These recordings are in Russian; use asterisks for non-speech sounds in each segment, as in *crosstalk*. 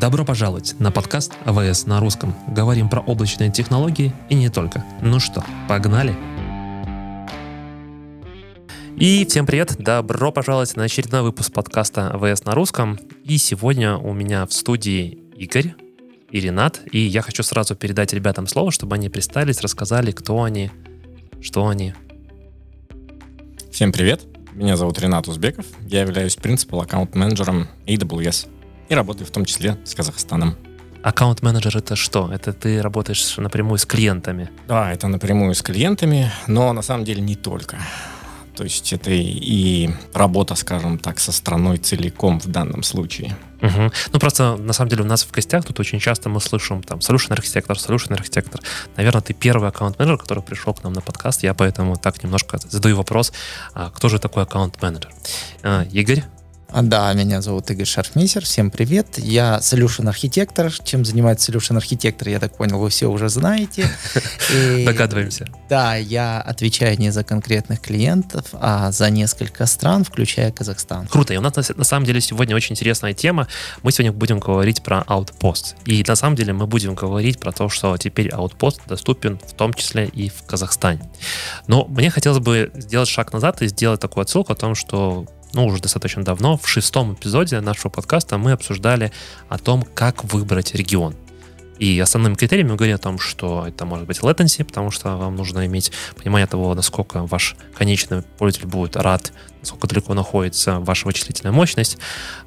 Добро пожаловать на подкаст АВС на русском. Говорим про облачные технологии и не только. Ну что, погнали? И всем привет! Добро пожаловать на очередной выпуск подкаста АВС на русском. И сегодня у меня в студии Игорь и Ренат. И я хочу сразу передать ребятам слово, чтобы они представились, рассказали, кто они, что они. Всем привет! Меня зовут Ренат Узбеков. Я являюсь принципал аккаунт-менеджером AWS и работаю в том числе с Казахстаном. Аккаунт-менеджер это что? Это ты работаешь напрямую с клиентами? Да, это напрямую с клиентами, но на самом деле не только. То есть это и работа, скажем так, со страной целиком в данном случае. Угу. Ну, просто, на самом деле, у нас в гостях тут очень часто мы слышим там solution архитектор, solution архитектор. Наверное, ты первый аккаунт-менеджер, который пришел к нам на подкаст. Я поэтому так немножко задаю вопрос, а кто же такой аккаунт-менеджер? А, Игорь, да, меня зовут Игорь Шарфмейсер. Всем привет. Я solution архитектор. Чем занимается solution архитектор, я так понял, вы все уже знаете. *laughs* И, Догадываемся. Да, я отвечаю не за конкретных клиентов, а за несколько стран, включая Казахстан. Круто. И у нас на, на самом деле сегодня очень интересная тема. Мы сегодня будем говорить про Outpost. И на самом деле мы будем говорить про то, что теперь Outpost доступен в том числе и в Казахстане. Но мне хотелось бы сделать шаг назад и сделать такую отсылку о том, что ну, уже достаточно давно, в шестом эпизоде нашего подкаста мы обсуждали о том, как выбрать регион. И основным критерием мы говорим о том, что это может быть latency, потому что вам нужно иметь понимание того, насколько ваш конечный пользователь будет рад, насколько далеко находится ваша вычислительная мощность.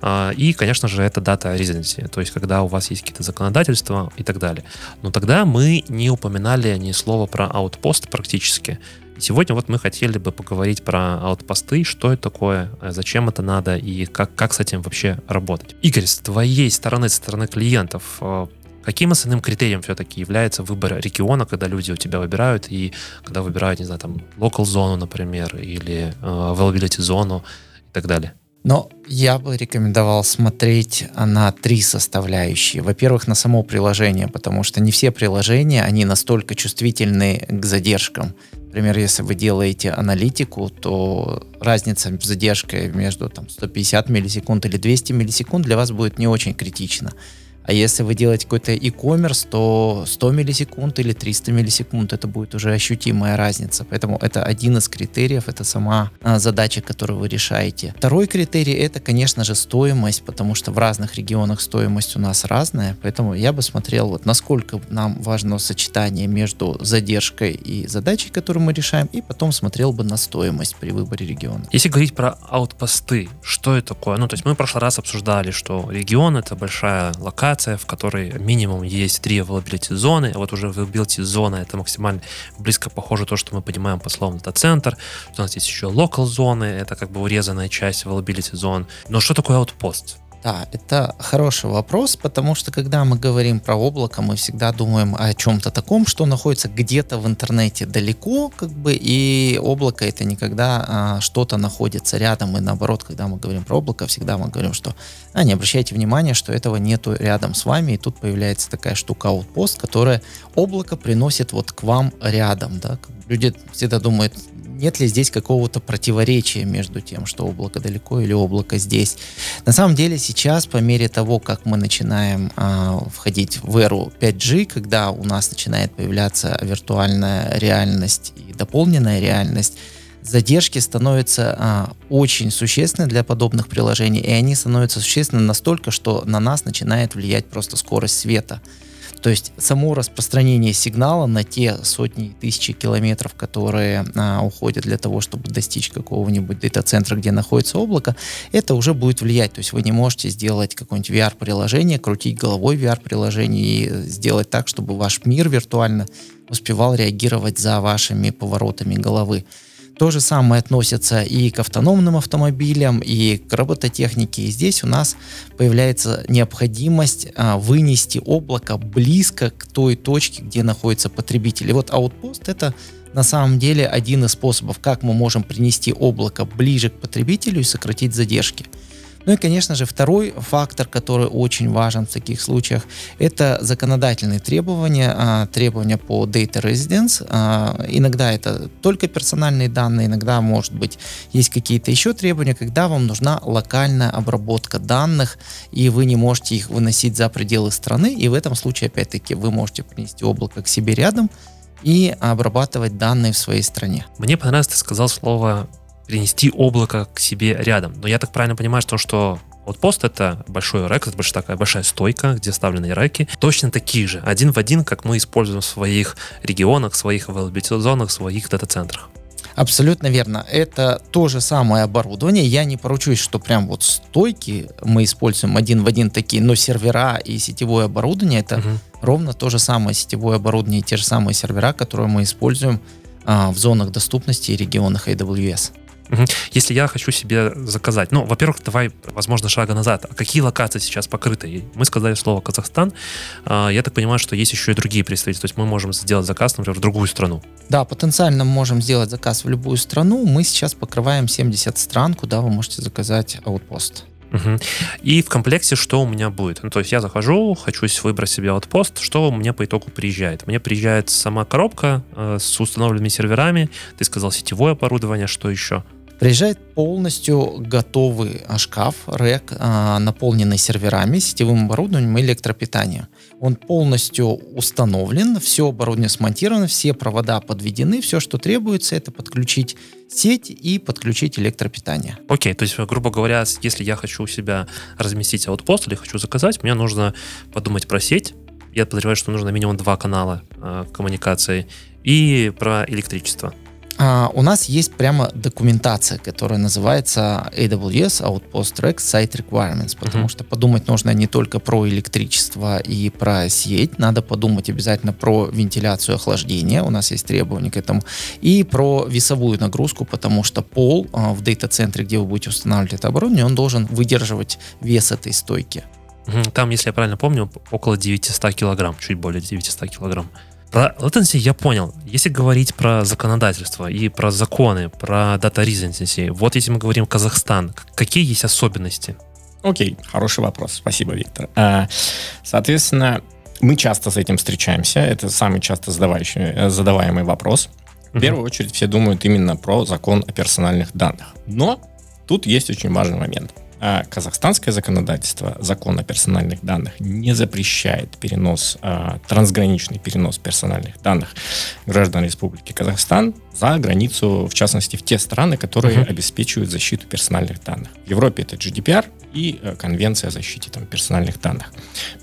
А, и, конечно же, это дата residency, то есть когда у вас есть какие-то законодательства и так далее. Но тогда мы не упоминали ни слова про outpost практически. Сегодня вот мы хотели бы поговорить про аутпосты, что это такое, э, зачем это надо и как, как с этим вообще работать. Игорь, с твоей стороны, со стороны клиентов, э, Каким основным критерием все-таки является выбор региона, когда люди у тебя выбирают, и когда выбирают, не знаю, там, local зону, например, или э, availability зону и так далее? Но я бы рекомендовал смотреть на три составляющие. Во-первых, на само приложение, потому что не все приложения, они настолько чувствительны к задержкам. Например, если вы делаете аналитику, то разница в задержке между там, 150 миллисекунд или 200 миллисекунд для вас будет не очень критична. А если вы делаете какой-то e-commerce, то 100 миллисекунд или 300 миллисекунд это будет уже ощутимая разница. Поэтому это один из критериев, это сама а, задача, которую вы решаете. Второй критерий это, конечно же, стоимость, потому что в разных регионах стоимость у нас разная. Поэтому я бы смотрел, вот насколько нам важно сочетание между задержкой и задачей, которую мы решаем, и потом смотрел бы на стоимость при выборе региона. Если говорить про аутпосты, что это такое? Ну, то есть мы в прошлый раз обсуждали, что регион это большая локация, локация, в которой минимум есть три availability зоны. Вот уже availability зона это максимально близко похоже то, что мы понимаем по словам дата-центр. У нас есть еще local зоны, это как бы урезанная часть availability зон. Но что такое outpost? Да, это хороший вопрос, потому что когда мы говорим про облако, мы всегда думаем о чем-то таком, что находится где-то в интернете далеко, как бы, и облако это никогда а, что-то находится рядом, и наоборот, когда мы говорим про облако, всегда мы говорим, что а, не обращайте внимания, что этого нету рядом с вами, и тут появляется такая штука Outpost, которая облако приносит вот к вам рядом, да, люди всегда думают, нет ли здесь какого-то противоречия между тем, что облако далеко или облако здесь. На самом деле сейчас, по мере того, как мы начинаем э, входить в эру 5G, когда у нас начинает появляться виртуальная реальность и дополненная реальность, задержки становятся а, очень существенны для подобных приложений, и они становятся существенны настолько, что на нас начинает влиять просто скорость света. То есть само распространение сигнала на те сотни тысячи километров, которые а, уходят для того, чтобы достичь какого-нибудь дата-центра, где находится облако, это уже будет влиять. То есть вы не можете сделать какое-нибудь VR-приложение, крутить головой VR-приложение и сделать так, чтобы ваш мир виртуально успевал реагировать за вашими поворотами головы. То же самое относится и к автономным автомобилям, и к робототехнике. И здесь у нас появляется необходимость а, вынести облако близко к той точке, где находится потребитель. И вот Outpost это на самом деле один из способов, как мы можем принести облако ближе к потребителю и сократить задержки. Ну и, конечно же, второй фактор, который очень важен в таких случаях, это законодательные требования, а, требования по data residence. А, иногда это только персональные данные, иногда, может быть, есть какие-то еще требования, когда вам нужна локальная обработка данных, и вы не можете их выносить за пределы страны, и в этом случае, опять-таки, вы можете принести облако к себе рядом, и обрабатывать данные в своей стране. Мне понравилось, ты сказал слово перенести облако к себе рядом. Но я так правильно понимаю, что, что вот пост это большой рэк, это большая, такая большая стойка, где вставлены рэки, точно такие же, один в один, как мы используем в своих регионах, своих availability в своих дата-центрах. Абсолютно верно. Это то же самое оборудование. Я не поручусь, что прям вот стойки мы используем один в один такие, но сервера и сетевое оборудование это угу. ровно то же самое сетевое оборудование и те же самые сервера, которые мы используем а, в зонах доступности и регионах AWS. Если я хочу себе заказать, ну, во-первых, давай, возможно, шага назад. А какие локации сейчас покрыты? Мы сказали слово Казахстан. А, я так понимаю, что есть еще и другие представители. То есть мы можем сделать заказ, например, в другую страну. Да, потенциально можем сделать заказ в любую страну. Мы сейчас покрываем 70 стран, куда вы можете заказать аутпост. Угу. И в комплекте что у меня будет? Ну, то есть я захожу, хочу выбрать себе аутпост, что у меня по итогу приезжает? Мне приезжает сама коробка э, с установленными серверами, ты сказал сетевое оборудование, что еще? Приезжает полностью готовый шкаф, рэк, а, наполненный серверами, сетевым оборудованием и электропитанием. Он полностью установлен, все оборудование смонтировано, все провода подведены, все, что требуется, это подключить сеть и подключить электропитание. Окей, okay, то есть, грубо говоря, если я хочу у себя разместить аутпост или хочу заказать, мне нужно подумать про сеть, я подозреваю, что нужно минимум два канала э, коммуникации и про электричество. А, у нас есть прямо документация, которая называется AWS Outpost Track Site Requirements, потому uh-huh. что подумать нужно не только про электричество и про сеть, надо подумать обязательно про вентиляцию охлаждение, у нас есть требования к этому, и про весовую нагрузку, потому что пол а, в дата-центре, где вы будете устанавливать это оборудование, он должен выдерживать вес этой стойки. Там, если я правильно помню, около 900 килограмм, чуть более 900 килограмм. Про latency я понял. Если говорить про законодательство и про законы, про data residency, вот если мы говорим Казахстан, какие есть особенности? Окей, хороший вопрос. Спасибо, Виктор. А, соответственно, мы часто с этим встречаемся. Это самый часто задаваемый, задаваемый вопрос. В первую очередь все думают именно про закон о персональных данных. Но тут есть очень важный момент. А казахстанское законодательство, закон о персональных данных, не запрещает перенос, а, трансграничный перенос персональных данных граждан Республики Казахстан за границу, в частности, в те страны, которые uh-huh. обеспечивают защиту персональных данных. В Европе это GDPR, и э, Конвенция о защите там, персональных данных.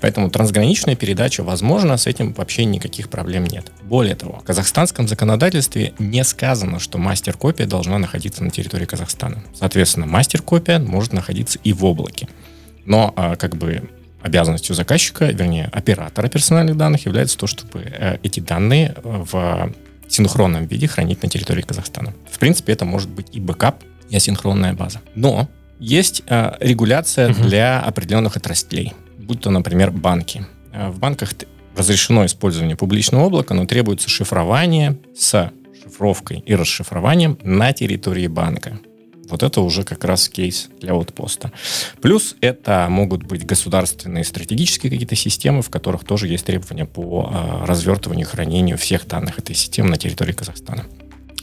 Поэтому трансграничная передача возможна, с этим вообще никаких проблем нет. Более того, в казахстанском законодательстве не сказано, что мастер-копия должна находиться на территории Казахстана. Соответственно, мастер-копия может находиться и в облаке. Но а, как бы обязанностью заказчика, вернее, оператора персональных данных является то, чтобы э, эти данные в синхронном виде хранить на территории Казахстана. В принципе, это может быть и бэкап, и асинхронная база. Но есть э, регуляция угу. для определенных отраслей, будь то, например, банки. Э, в банках разрешено использование публичного облака, но требуется шифрование с шифровкой и расшифрованием на территории банка. Вот это уже как раз кейс для отпоста. Плюс это могут быть государственные стратегические какие-то системы, в которых тоже есть требования по э, развертыванию и хранению всех данных этой системы на территории Казахстана.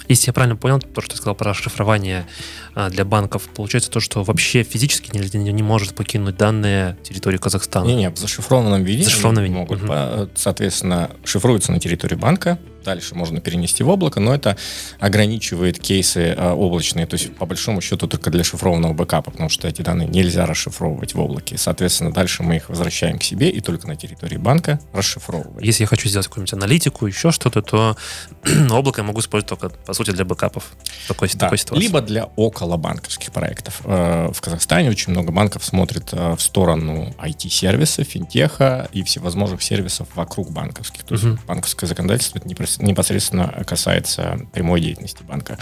Если я правильно понял, то, что ты сказал про шифрование а, для банков, получается то, что вообще физически не, не, не может покинуть данные территории Казахстана. Не-не, в зашифрованном виде, в зашифрованном виде. могут, угу. соответственно, шифруются на территории банка, дальше можно перенести в облако, но это ограничивает кейсы э, облачные, то есть по большому счету только для шифрованного бэкапа, потому что эти данные нельзя расшифровывать в облаке. Соответственно, дальше мы их возвращаем к себе и только на территории банка расшифровываем. Если я хочу сделать какую-нибудь аналитику, еще что-то, то *clears throat* облако я могу использовать только, по сути, для бэкапов такой, да, такой ситуации. Либо для около банковских проектов. Э, в Казахстане очень много банков смотрит э, в сторону IT-сервисов, финтеха и всевозможных сервисов вокруг банковских. То есть банковское законодательство это не непосредственно касается прямой деятельности банка.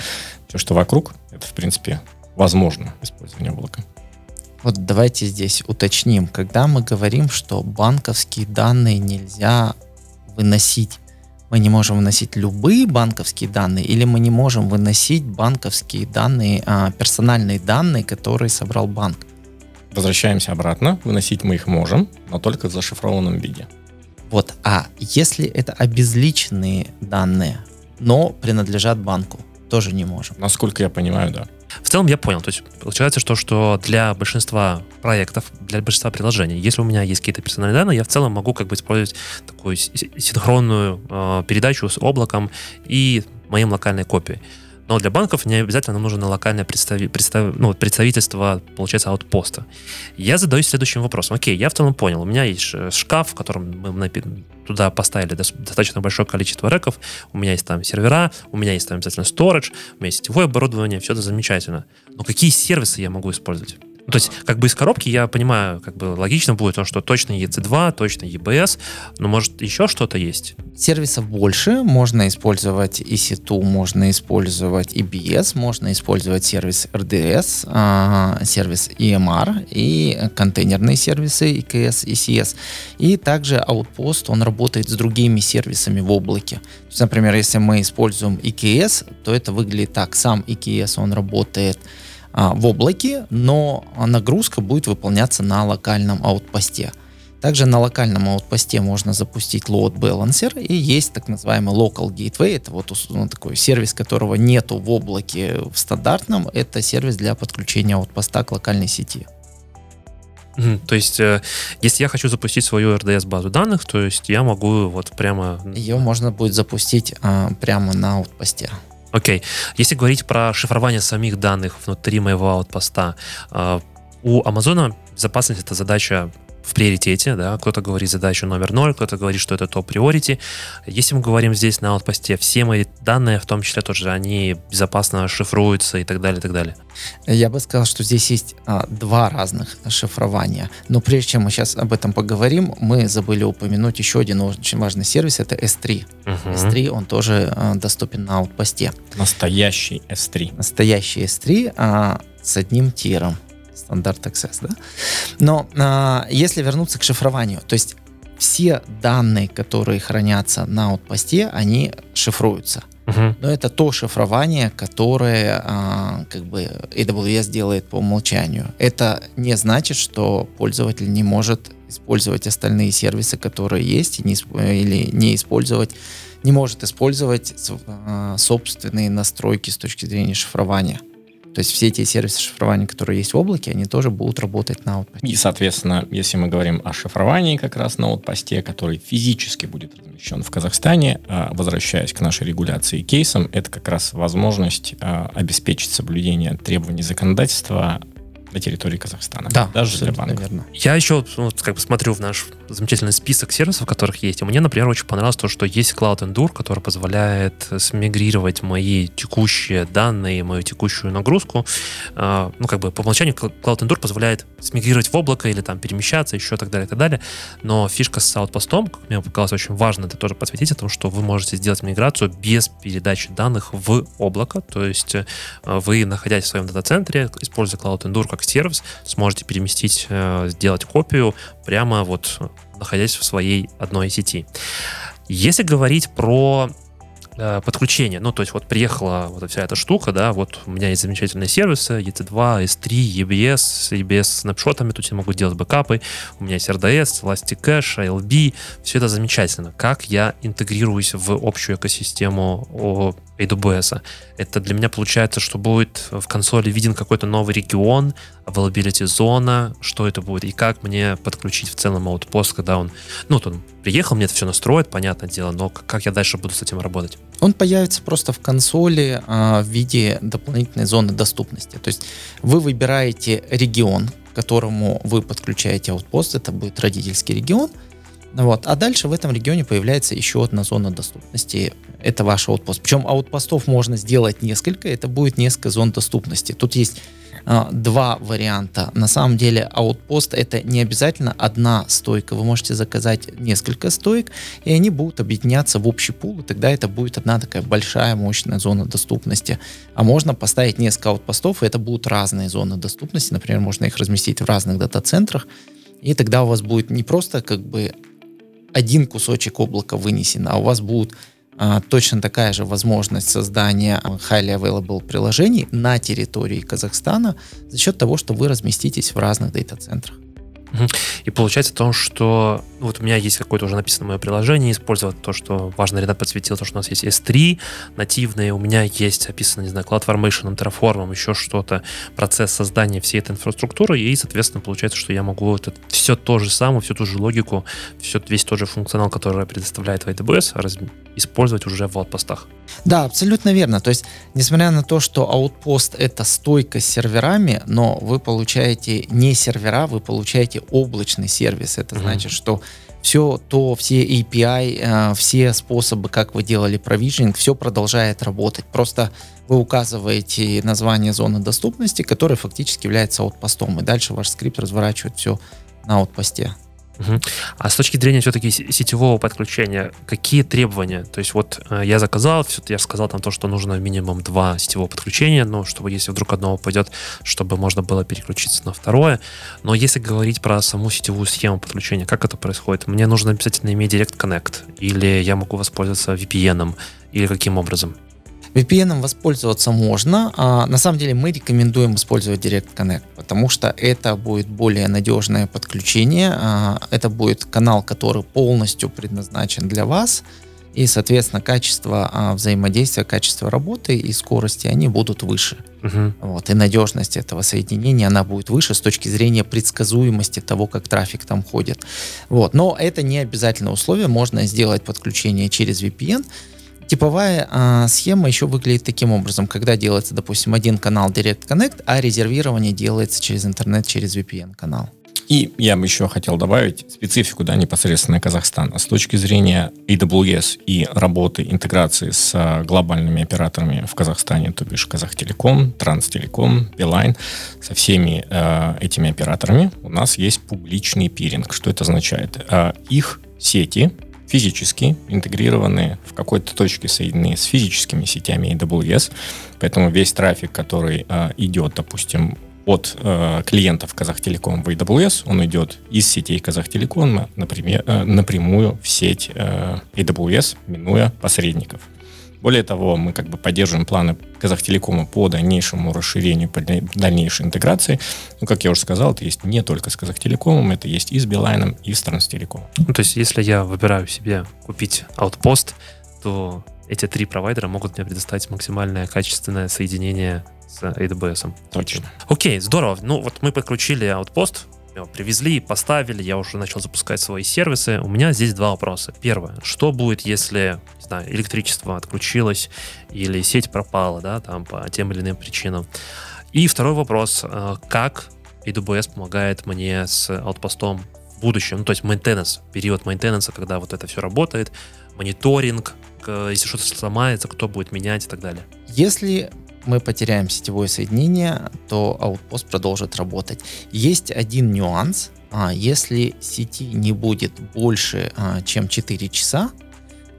Все, что вокруг, это, в принципе, возможно использование облака. Вот давайте здесь уточним. Когда мы говорим, что банковские данные нельзя выносить, мы не можем выносить любые банковские данные или мы не можем выносить банковские данные, а, персональные данные, которые собрал банк. Возвращаемся обратно. Выносить мы их можем, но только в зашифрованном виде. Вот. А если это обезличенные данные, но принадлежат банку, тоже не можем. Насколько я понимаю, да. В целом я понял. То есть получается, что, что для большинства проектов, для большинства приложений, если у меня есть какие-то персональные данные, я в целом могу как бы использовать такую синхронную э, передачу с облаком и моим локальной копией. Но для банков не обязательно нужно локальное представи, представ, ну, представительство, получается, аутпоста. Я задаюсь следующим вопросом. Окей, я в целом понял. У меня есть шкаф, в котором мы туда поставили достаточно большое количество реков. У меня есть там сервера, у меня есть там обязательно storage, у меня есть сетевое оборудование, все это замечательно. Но какие сервисы я могу использовать? Ну, то есть, как бы из коробки я понимаю, как бы логично будет, то, что точно EC2, точно EBS, но может еще что-то есть? Сервисов больше. Можно использовать EC2, можно использовать EBS, можно использовать сервис RDS, а, сервис EMR и контейнерные сервисы EKS, ECS. И также Outpost, он работает с другими сервисами в облаке. То есть, например, если мы используем EKS, то это выглядит так. Сам EKS, он работает в облаке, но нагрузка будет выполняться на локальном аутпосте. Также на локальном аутпосте можно запустить load balancer и есть так называемый local gateway. Это вот ну, такой сервис, которого нету в облаке в стандартном. Это сервис для подключения аутпоста к локальной сети. То есть, э, если я хочу запустить свою RDS базу данных, то есть я могу вот прямо... Ее можно будет запустить а, прямо на аутпосте. Окей. Если говорить про шифрование самих данных внутри моего аутпоста, э, у Амазона безопасность это задача в приоритете, да, кто-то говорит задачу номер ноль, кто-то говорит, что это топ-приорити. Если мы говорим здесь на аутпосте, все мои данные, в том числе тоже, они безопасно шифруются и так далее, и так далее. Я бы сказал, что здесь есть а, два разных шифрования. Но прежде чем мы сейчас об этом поговорим, мы забыли упомянуть еще один очень важный сервис, это S3. Uh-huh. S3, он тоже а, доступен на аутпосте. Настоящий S3. Настоящий S3 а, с одним тиром стандарт Access, да? Но а, если вернуться к шифрованию, то есть все данные, которые хранятся на аутпосте, они шифруются. Uh-huh. Но это то шифрование, которое а, как бы AWS делает по умолчанию. Это не значит, что пользователь не может использовать остальные сервисы, которые есть, и не, или не использовать, не может использовать а, собственные настройки с точки зрения шифрования. То есть все те сервисы шифрования, которые есть в облаке, они тоже будут работать на аутпосте. И, соответственно, если мы говорим о шифровании как раз на аутпосте, который физически будет размещен в Казахстане, а, возвращаясь к нашей регуляции и кейсам, это как раз возможность а, обеспечить соблюдение требований законодательства на территории Казахстана. Да, даже для банка. Верно. Я еще вот, как бы смотрю в наш замечательный список сервисов, которых есть. И мне, например, очень понравилось то, что есть Cloud Endure, который позволяет смигрировать мои текущие данные, мою текущую нагрузку. Э, ну, как бы по умолчанию Cloud Endure позволяет смигрировать в облако или там перемещаться, еще так далее, и так далее. Но фишка с Outpost, как мне показалось очень важно, это тоже подсветить о том, что вы можете сделать миграцию без передачи данных в облако. То есть э, вы, находясь в своем дата-центре, используя Cloud Endure как сервис, сможете переместить, э, сделать копию прямо вот находясь в своей одной сети. Если говорить про э, подключение. Ну, то есть вот приехала вот вся эта штука, да, вот у меня есть замечательные сервисы, EC2, S3, EBS, с EBS снапшотами, тут я могу делать бэкапы, у меня есть RDS, Elastic Cache, ALB, все это замечательно. Как я интегрируюсь в общую экосистему AWS? Это для меня получается, что будет в консоли виден какой-то новый регион, availability зона, что это будет, и как мне подключить в целом Outpost, когда он, ну, вот он приехал, мне это все настроит, понятное дело, но как я дальше буду с этим работать? Он появится просто в консоли а, в виде дополнительной зоны доступности. То есть вы выбираете регион, к которому вы подключаете Outpost, это будет родительский регион, вот. А дальше в этом регионе появляется еще одна зона доступности. Это ваш аутпост. Причем аутпостов можно сделать несколько. Это будет несколько зон доступности. Тут есть а, два варианта. На самом деле аутпост это не обязательно одна стойка. Вы можете заказать несколько стоек, и они будут объединяться в общий пул, и тогда это будет одна такая большая мощная зона доступности. А можно поставить несколько аутпостов, и это будут разные зоны доступности. Например, можно их разместить в разных дата-центрах, и тогда у вас будет не просто как бы один кусочек облака вынесен, а у вас будут а, точно такая же возможность создания highly available приложений на территории Казахстана за счет того, что вы разместитесь в разных дата-центрах. И получается то, что ну, вот у меня есть какое-то уже написанное мое приложение, использовать то, что важно, Ренат подсветил, то, что у нас есть S3 нативные, у меня есть описано, не знаю, CloudFormation, Terraform, еще что-то, процесс создания всей этой инфраструктуры, и, соответственно, получается, что я могу это, все то же самое, всю ту же логику, все, весь тот же функционал, который предоставляет AWS, раз, использовать уже в аутпостах. Да, абсолютно верно. То есть, несмотря на то, что аутпост это стойка с серверами, но вы получаете не сервера, вы получаете облачный сервис. Это mm-hmm. значит, что все то, все API, э, все способы, как вы делали провижнинг, все продолжает работать. Просто вы указываете название зоны доступности, которая фактически является аутпостом, и дальше ваш скрипт разворачивает все на аутпосте. А с точки зрения все-таки сетевого подключения, какие требования? То есть вот э, я заказал, я сказал там то, что нужно минимум два сетевого подключения, ну, чтобы если вдруг одного пойдет, чтобы можно было переключиться на второе. Но если говорить про саму сетевую схему подключения, как это происходит? Мне нужно обязательно иметь Direct Connect, или я могу воспользоваться VPN, или каким образом? VPN воспользоваться можно. А, на самом деле мы рекомендуем использовать Direct Connect, потому что это будет более надежное подключение. А, это будет канал, который полностью предназначен для вас. И, соответственно, качество а, взаимодействия, качество работы и скорости, они будут выше. Uh-huh. Вот, и надежность этого соединения, она будет выше с точки зрения предсказуемости того, как трафик там ходит. Вот. Но это не обязательное условие. Можно сделать подключение через VPN. Типовая а, схема еще выглядит таким образом, когда делается, допустим, один канал Direct Connect, а резервирование делается через интернет, через VPN канал. И я бы еще хотел добавить специфику да, непосредственно Казахстана. С точки зрения AWS и работы, интеграции с а, глобальными операторами в Казахстане, то бишь Казахтелеком, Транстелеком, Билайн, со всеми э, этими операторами у нас есть публичный пиринг. Что это означает? Э, их сети физически интегрированы в какой-то точке соединены с физическими сетями AWS, поэтому весь трафик, который э, идет, допустим, от э, клиентов Казахтелеком в AWS, он идет из сетей Казахтелекома э, напрямую в сеть э, AWS, минуя посредников. Более того, мы как бы поддерживаем планы Казахтелекома по дальнейшему расширению, по дальнейшей интеграции. Ну, как я уже сказал, это есть не только с Казахтелекомом, это есть и с Билайном, и с Транстелекомом. Ну, то есть, если я выбираю себе купить аутпост, то эти три провайдера могут мне предоставить максимальное качественное соединение с AWS. Точно. Окей, здорово. Ну, вот мы подключили аутпост, привезли, поставили, я уже начал запускать свои сервисы. У меня здесь два вопроса. Первое, что будет, если не знаю, электричество отключилось или сеть пропала, да, там по тем или иным причинам. И второй вопрос, э, как AWS помогает мне с аутпостом в будущем, ну, то есть maintenance, период maintenance, когда вот это все работает, мониторинг, если что-то сломается, кто будет менять и так далее. Если мы потеряем сетевое соединение, то Outpost продолжит работать. Есть один нюанс. А, если сети не будет больше, а, чем 4 часа,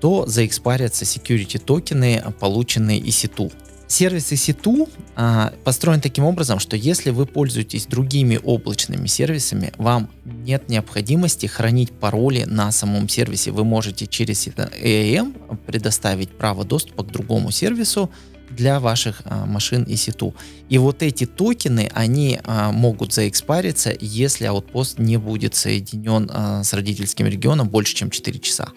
то заэкспарятся security токены, полученные EC2. Сервис EC2 а, построен таким образом, что если вы пользуетесь другими облачными сервисами, вам нет необходимости хранить пароли на самом сервисе. Вы можете через EAM предоставить право доступа к другому сервису, для ваших а, машин EC2. И вот эти токены, они а, могут заэкспариться, если аутпост не будет соединен а, с родительским регионом больше, чем 4 часа.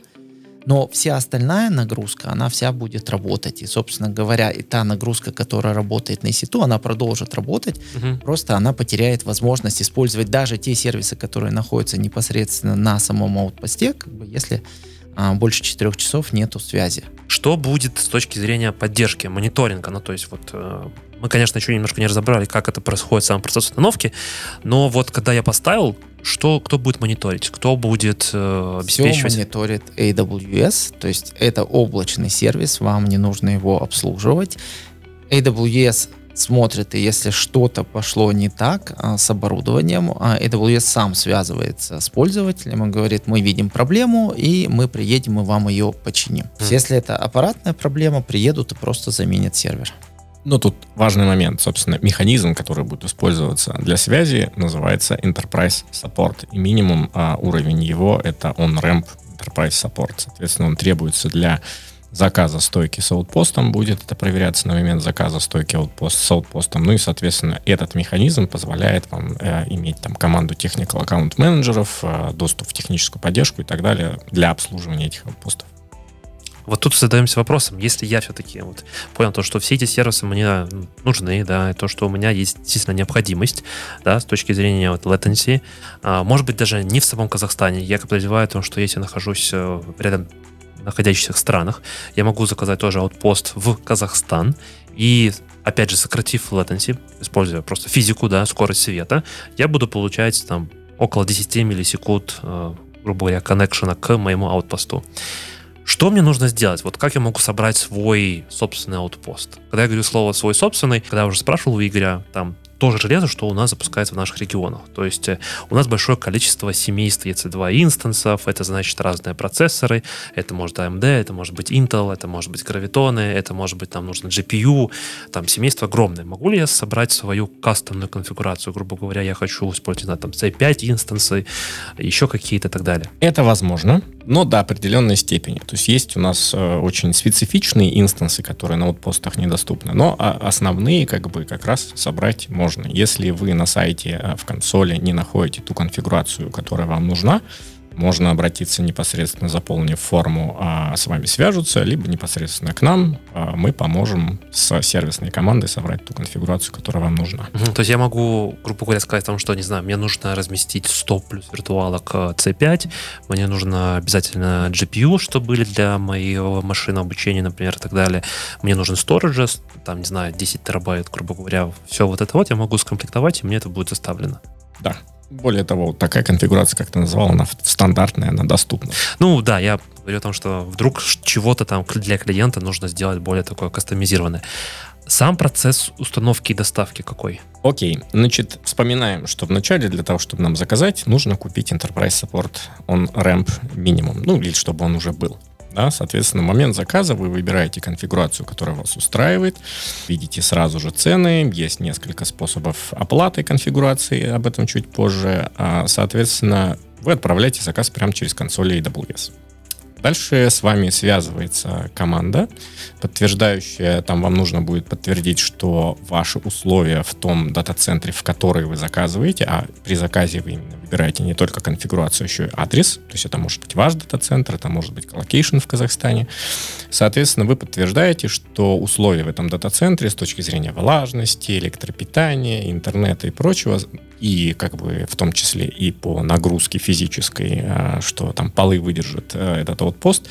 Но вся остальная нагрузка, она вся будет работать. И, собственно говоря, и та нагрузка, которая работает на EC2, она продолжит работать, угу. просто она потеряет возможность использовать даже те сервисы, которые находятся непосредственно на самом аутпосте, как бы, если больше 4 часов нету связи. Что будет с точки зрения поддержки, мониторинга? Ну, то есть вот э, мы, конечно, еще немножко не разобрали, как это происходит, сам процесс установки, но вот когда я поставил, что, кто будет мониторить, кто будет э, обеспечивать? Все мониторит AWS, то есть это облачный сервис, вам не нужно его обслуживать. AWS смотрит, и если что-то пошло не так а, с оборудованием, а, AWS сам связывается с пользователем и говорит, мы видим проблему, и мы приедем и вам ее починим. Mm. Если это аппаратная проблема, приедут и просто заменят сервер. Но тут важный момент, собственно, механизм, который будет использоваться для связи, называется Enterprise Support. И минимум а, уровень его это on-ramp Enterprise Support. Соответственно, он требуется для заказа стойки с аутпостом будет это проверяться на момент заказа стойки аутпост с аутпостом. Ну и, соответственно, этот механизм позволяет вам э, иметь там команду technical аккаунт менеджеров, э, доступ в техническую поддержку и так далее для обслуживания этих аутпостов. Вот тут задаемся вопросом, если я все-таки вот понял то, что все эти сервисы мне нужны, да, то, что у меня есть действительно необходимость, да, с точки зрения вот latency, а, может быть, даже не в самом Казахстане, я подозреваю о том, что если я нахожусь э, рядом находящихся странах, я могу заказать тоже аутпост в Казахстан и опять же, сократив latency, используя просто физику, да, скорость света, я буду получать там около 10 миллисекунд, э, грубо говоря, коннекшена к моему аутпосту. Что мне нужно сделать? Вот как я могу собрать свой собственный аутпост? Когда я говорю слово «свой собственный», когда я уже спрашивал у Игоря, там то же железо, что у нас запускается в наших регионах. То есть э, у нас большое количество семейств EC2 инстансов, это значит разные процессоры, это может AMD, это может быть Intel, это может быть Graviton, это может быть там нужно GPU, там семейство огромное. Могу ли я собрать свою кастомную конфигурацию, грубо говоря, я хочу использовать там C5 инстансы, еще какие-то и так далее? Это возможно, но до определенной степени. То есть есть у нас э, очень специфичные инстансы, которые на аутпостах недоступны, но а, основные как бы как раз собрать можно можно. Если вы на сайте э, в консоли не находите ту конфигурацию, которая вам нужна, можно обратиться непосредственно, заполнив форму, а с вами свяжутся, либо непосредственно к нам. А мы поможем с сервисной командой собрать ту конфигурацию, которая вам нужна. Угу, то есть я могу, грубо говоря, сказать о том, что, не знаю, мне нужно разместить 100 плюс виртуалок C5, э, мне нужно обязательно GPU, что были для моего машины обучения, например, и так далее. Мне нужен storage, там, не знаю, 10 терабайт, грубо говоря. Все вот это вот я могу скомплектовать, и мне это будет доставлено. Да, более того, вот такая конфигурация, как ты назвал, она стандартная, она доступна. Ну да, я говорю о том, что вдруг чего-то там для клиента нужно сделать более такое кастомизированное. Сам процесс установки и доставки какой? Окей, значит, вспоминаем, что вначале для того, чтобы нам заказать, нужно купить Enterprise Support on Ramp минимум, ну или чтобы он уже был. Да, соответственно, момент заказа вы выбираете конфигурацию, которая вас устраивает, видите сразу же цены, есть несколько способов оплаты конфигурации, об этом чуть позже. А, соответственно, вы отправляете заказ прямо через консоль AWS. Дальше с вами связывается команда, подтверждающая, там вам нужно будет подтвердить, что ваши условия в том дата-центре, в который вы заказываете, а при заказе вы именно выбираете не только конфигурацию, еще и адрес, то есть это может быть ваш дата-центр, это может быть colocation в Казахстане. Соответственно, вы подтверждаете, что условия в этом дата-центре с точки зрения влажности, электропитания, интернета и прочего, и как бы в том числе и по нагрузке физической, а, что там полы выдержит э, этот аутпост,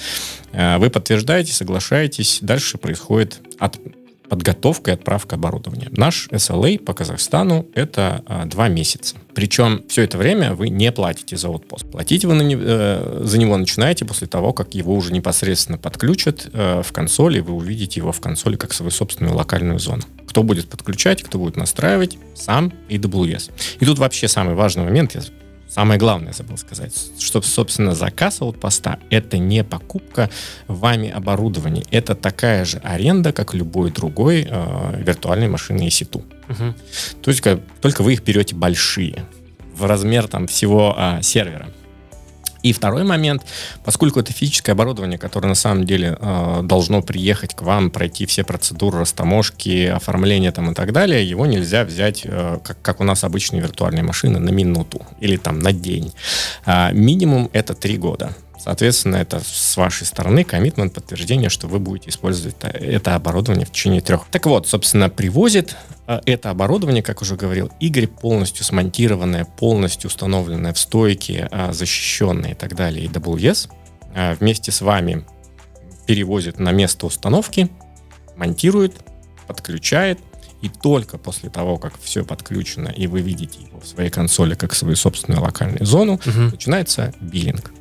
э, вы подтверждаете, соглашаетесь, дальше происходит от подготовка и отправка оборудования. Наш SLA по Казахстану это а, два месяца. Причем все это время вы не платите за отпуск. Платить вы на э, за него начинаете после того, как его уже непосредственно подключат э, в консоли, вы увидите его в консоли как свою собственную локальную зону. Кто будет подключать, кто будет настраивать, сам AWS. И тут вообще самый важный момент, я Самое главное забыл сказать, что, собственно, заказ поста — это не покупка вами оборудования. Это такая же аренда, как любой другой э, виртуальной машины EC2. Угу. То есть как, только вы их берете большие, в размер там всего э, сервера. И второй момент, поскольку это физическое оборудование, которое на самом деле э, должно приехать к вам, пройти все процедуры растаможки, оформления там и так далее, его нельзя взять, э, как, как у нас обычные виртуальные машины, на минуту или там на день. Э, минимум это три года. Соответственно, это с вашей стороны коммитмент, подтверждение, что вы будете использовать это оборудование в течение трех. Так вот, собственно, привозит а, это оборудование, как уже говорил Игорь, полностью смонтированное, полностью установленное в стойке, а, защищенное и так далее, и AWS, а, вместе с вами перевозит на место установки, монтирует, подключает, и только после того, как все подключено, и вы видите его в своей консоли как свою собственную локальную зону, угу. начинается биллинг.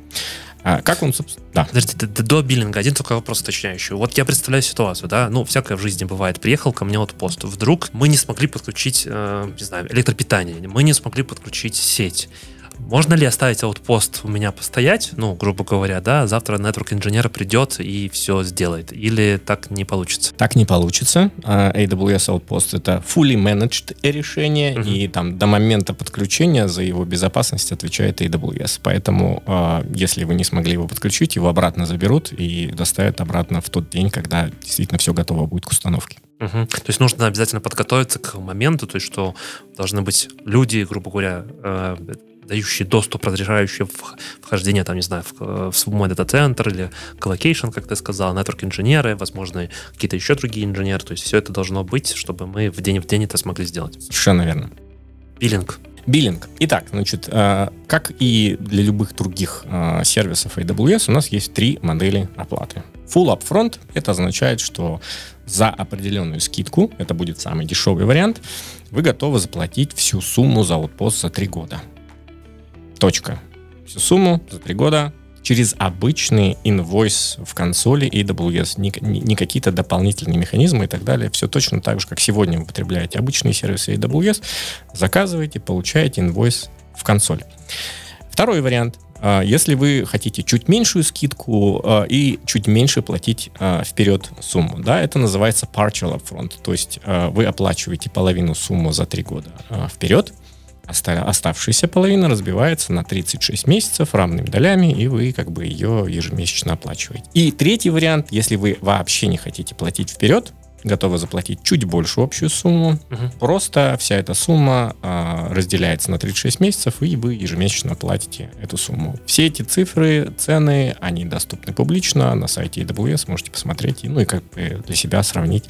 А как он, собственно... Да. Подождите, до биллинга один только вопрос уточняющий. Вот я представляю ситуацию, да, ну, всякое в жизни бывает. Приехал ко мне вот пост. Вдруг мы не смогли подключить, э, не знаю, электропитание, мы не смогли подключить сеть можно ли оставить аутпост у меня постоять, ну, грубо говоря, да, завтра network инженер придет и все сделает, или так не получится? Так не получится. А, AWS Outpost это fully managed решение, uh-huh. и там до момента подключения за его безопасность отвечает AWS. Поэтому, а, если вы не смогли его подключить, его обратно заберут и доставят обратно в тот день, когда действительно все готово будет к установке. Угу. То есть нужно обязательно подготовиться к моменту, то есть что должны быть люди, грубо говоря, э, дающие доступ, разрешающие вхождение, там, не знаю, в, в мой дата-центр или colocation, как ты сказал, network-инженеры, возможно, какие-то еще другие инженеры. То есть все это должно быть, чтобы мы в день в день это смогли сделать. Совершенно верно. Биллинг. Биллинг. Итак, значит, э, как и для любых других э, сервисов AWS, у нас есть три модели оплаты. Full upfront — это означает, что за определенную скидку, это будет самый дешевый вариант, вы готовы заплатить всю сумму за outpost за три года. Точка. Всю сумму за три года через обычный инвойс в консоли AWS, не, не, не какие-то дополнительные механизмы и так далее. Все точно так же, как сегодня вы потребляете обычные сервисы AWS, заказываете, получаете инвойс в консоль. Второй вариант. А, если вы хотите чуть меньшую скидку а, и чуть меньше платить а, вперед сумму, да, это называется partial upfront, то есть вы оплачиваете половину суммы за три года вперед, оставшаяся половина разбивается на 36 месяцев равными долями, и вы как бы ее ежемесячно оплачиваете. И третий вариант, если вы вообще не хотите платить вперед, готовы заплатить чуть больше общую сумму, угу. просто вся эта сумма э, разделяется на 36 месяцев, и вы ежемесячно платите эту сумму. Все эти цифры, цены, они доступны публично на сайте AWS, можете посмотреть, ну и как бы для себя сравнить,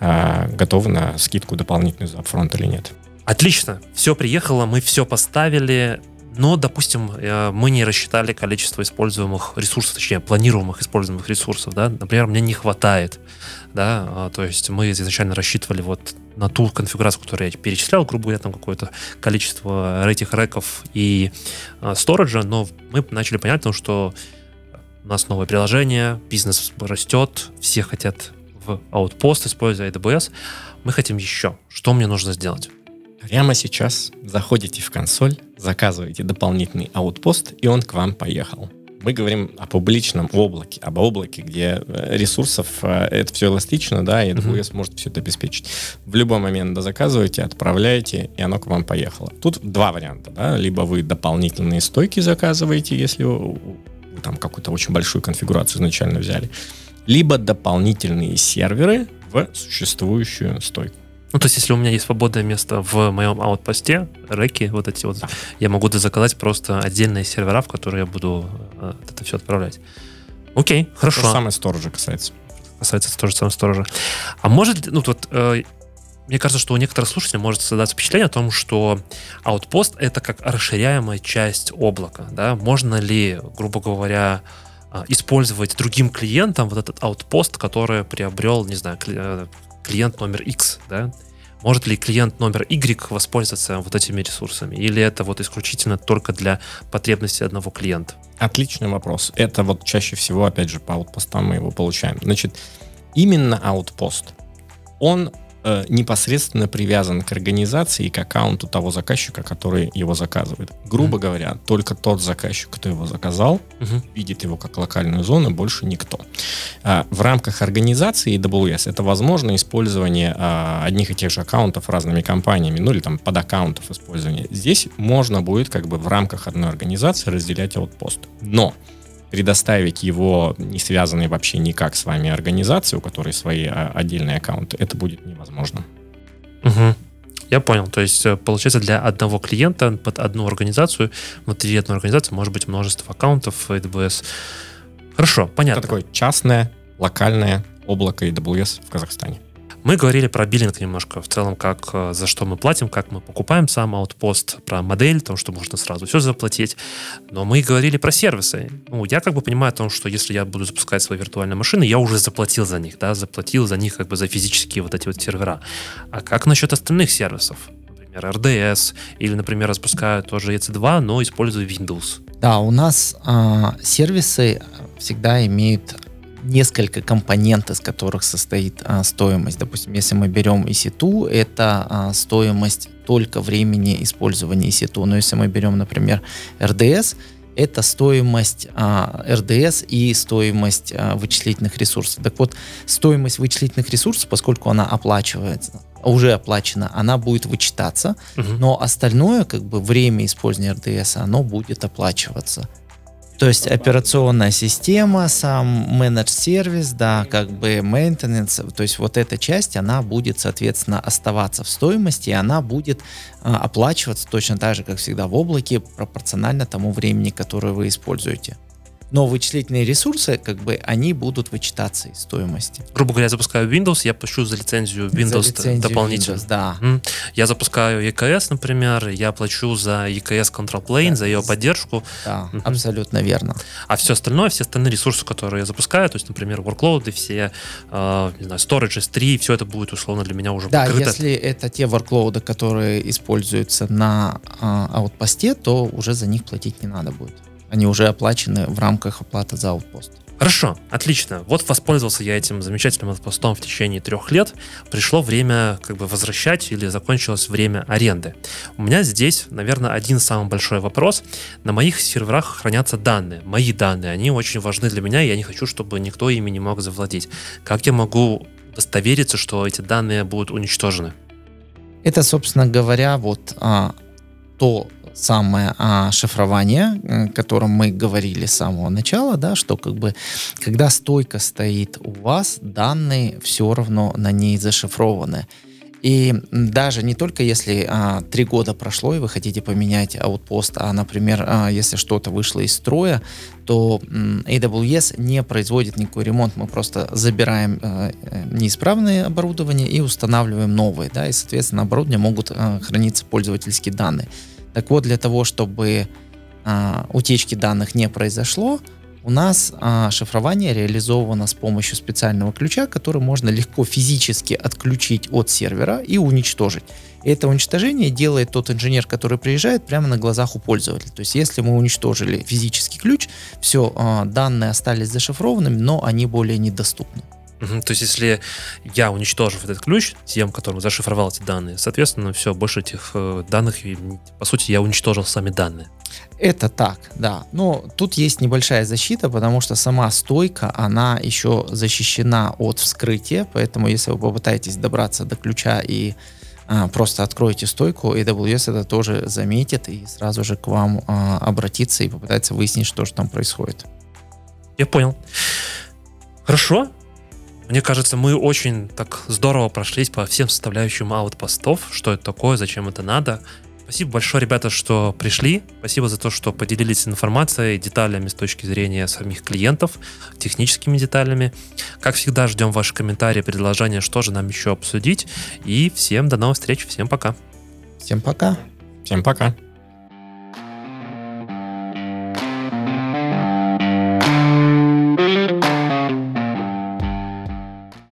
э, готовы на скидку дополнительную за фронт или нет. Отлично, все приехало, мы все поставили, но, допустим, э, мы не рассчитали количество используемых ресурсов, точнее, планируемых используемых ресурсов, да, например, мне не хватает, да, а, то есть мы изначально рассчитывали вот на ту конфигурацию, которую я перечислял, грубо говоря, там какое-то количество этих реков и а, сториджа, но мы начали потому что у нас новое приложение, бизнес растет, все хотят в Outpost, используя AWS, мы хотим еще. Что мне нужно сделать? Прямо сейчас заходите в консоль, заказываете дополнительный аутпост, и он к вам поехал. Мы говорим о публичном облаке, об облаке, где э, ресурсов э, это все эластично, да, и AWS mm-hmm. может все это обеспечить. В любой момент заказываете, отправляете, и оно к вам поехало. Тут два варианта, да, либо вы дополнительные стойки заказываете, если вы там какую-то очень большую конфигурацию изначально взяли, либо дополнительные серверы в существующую стойку. Ну, то есть, если у меня есть свободное место в моем аутпосте, реки, вот эти вот, я могу заказать просто отдельные сервера, в которые я буду э, это все отправлять. Окей, хорошо. То же самое сторожа касается. Касается тоже самого сторожа. А может, ну, вот, э, мне кажется, что у некоторых слушателей может создаться впечатление о том, что Outpost — это как расширяемая часть облака, да? Можно ли, грубо говоря, э, использовать другим клиентам вот этот Outpost, который приобрел, не знаю, э, клиент номер X, да? Может ли клиент номер Y воспользоваться вот этими ресурсами? Или это вот исключительно только для потребностей одного клиента? Отличный вопрос. Это вот чаще всего, опять же, по аутпостам мы его получаем. Значит, именно аутпост, он э, непосредственно привязан к организации и к аккаунту того заказчика, который его заказывает. Грубо mm-hmm. говоря, только тот заказчик, кто его заказал, mm-hmm. видит его как локальную зону, больше никто. А, в рамках организации AWS это возможно использование а, одних и тех же аккаунтов разными компаниями, ну или там под аккаунтов использования. Здесь можно будет как бы в рамках одной организации разделять аутпост. Но предоставить его не связанной вообще никак с вами организации, у которой свои а, отдельные аккаунты, это будет невозможно. Угу. Я понял. То есть, э, получается, для одного клиента под одну организацию, внутри одной организации может быть множество аккаунтов AWS. Хорошо, понятно. Это такое частное, локальное облако AWS в Казахстане. Мы говорили про биллинг немножко, в целом, как э, за что мы платим, как мы покупаем сам аутпост, про модель, то, что можно сразу все заплатить. Но мы говорили про сервисы. Ну, я как бы понимаю о том, что если я буду запускать свои виртуальные машины, я уже заплатил за них, да, заплатил за них как бы за физические вот эти вот сервера. А как насчет остальных сервисов? Например, RDS, или, например, запускаю тоже EC2, но использую Windows. Да, у нас э, сервисы всегда имеют несколько компонент, из которых состоит а, стоимость. Допустим, если мы берем EC2, это а, стоимость только времени использования EC2. Но если мы берем, например, RDS, это стоимость а, РДС и стоимость а, вычислительных ресурсов. Так вот, стоимость вычислительных ресурсов, поскольку она оплачивается, уже оплачена, она будет вычитаться, угу. но остальное, как бы время использования РДС, оно будет оплачиваться. То есть операционная система, сам менедж сервис, да, как бы maintenance, то есть вот эта часть, она будет, соответственно, оставаться в стоимости, и она будет а, оплачиваться точно так же, как всегда в облаке, пропорционально тому времени, которое вы используете но вычислительные ресурсы, как бы, они будут вычитаться из стоимости. Грубо говоря, я запускаю Windows, я плачу за лицензию Windows за лицензию дополнительно. Windows, да. Я запускаю EKS, например, я плачу за EKS Control Plane, да, за ее поддержку. Да, угу. абсолютно верно. А все остальное, все остальные ресурсы, которые я запускаю, то есть, например, workload, все, э, не знаю, storage S3, все это будет условно для меня уже Да, покрыто. если это те workload, которые используются на э, аутпосте, то уже за них платить не надо будет они уже оплачены в рамках оплаты за аутпост. Хорошо, отлично. Вот воспользовался я этим замечательным аутпостом в течение трех лет. Пришло время как бы возвращать или закончилось время аренды. У меня здесь, наверное, один самый большой вопрос. На моих серверах хранятся данные, мои данные. Они очень важны для меня, и я не хочу, чтобы никто ими не мог завладеть. Как я могу удостовериться, что эти данные будут уничтожены? Это, собственно говоря, вот а, то самое а, шифрование, о котором мы говорили с самого начала, да, что как бы когда стойка стоит у вас, данные все равно на ней зашифрованы. И даже не только если а, три года прошло, и вы хотите поменять аутпост, а, например, а, если что-то вышло из строя, то AWS не производит никакой ремонт. Мы просто забираем а, неисправное оборудование и устанавливаем новые. Да, и, соответственно, оборудование могут а, храниться пользовательские данные. Так вот, для того, чтобы а, утечки данных не произошло, у нас а, шифрование реализовано с помощью специального ключа, который можно легко физически отключить от сервера и уничтожить. И это уничтожение делает тот инженер, который приезжает прямо на глазах у пользователя. То есть, если мы уничтожили физический ключ, все, а, данные остались зашифрованными, но они более недоступны. Угу, то есть, если я, уничтожив этот ключ, тем, которым зашифровал эти данные, соответственно, все, больше этих э, данных, по сути, я уничтожил сами данные. Это так, да. Но тут есть небольшая защита, потому что сама стойка, она еще защищена от вскрытия, поэтому если вы попытаетесь добраться до ключа и а, просто откроете стойку, AWS это тоже заметит и сразу же к вам а, обратится и попытается выяснить, что же там происходит. Я понял. Хорошо, мне кажется, мы очень так здорово прошлись по всем составляющим аутпостов, что это такое, зачем это надо. Спасибо большое, ребята, что пришли. Спасибо за то, что поделились информацией, деталями с точки зрения самих клиентов, техническими деталями. Как всегда, ждем ваши комментарии, предложения, что же нам еще обсудить. И всем до новых встреч, всем пока. Всем пока. Всем пока.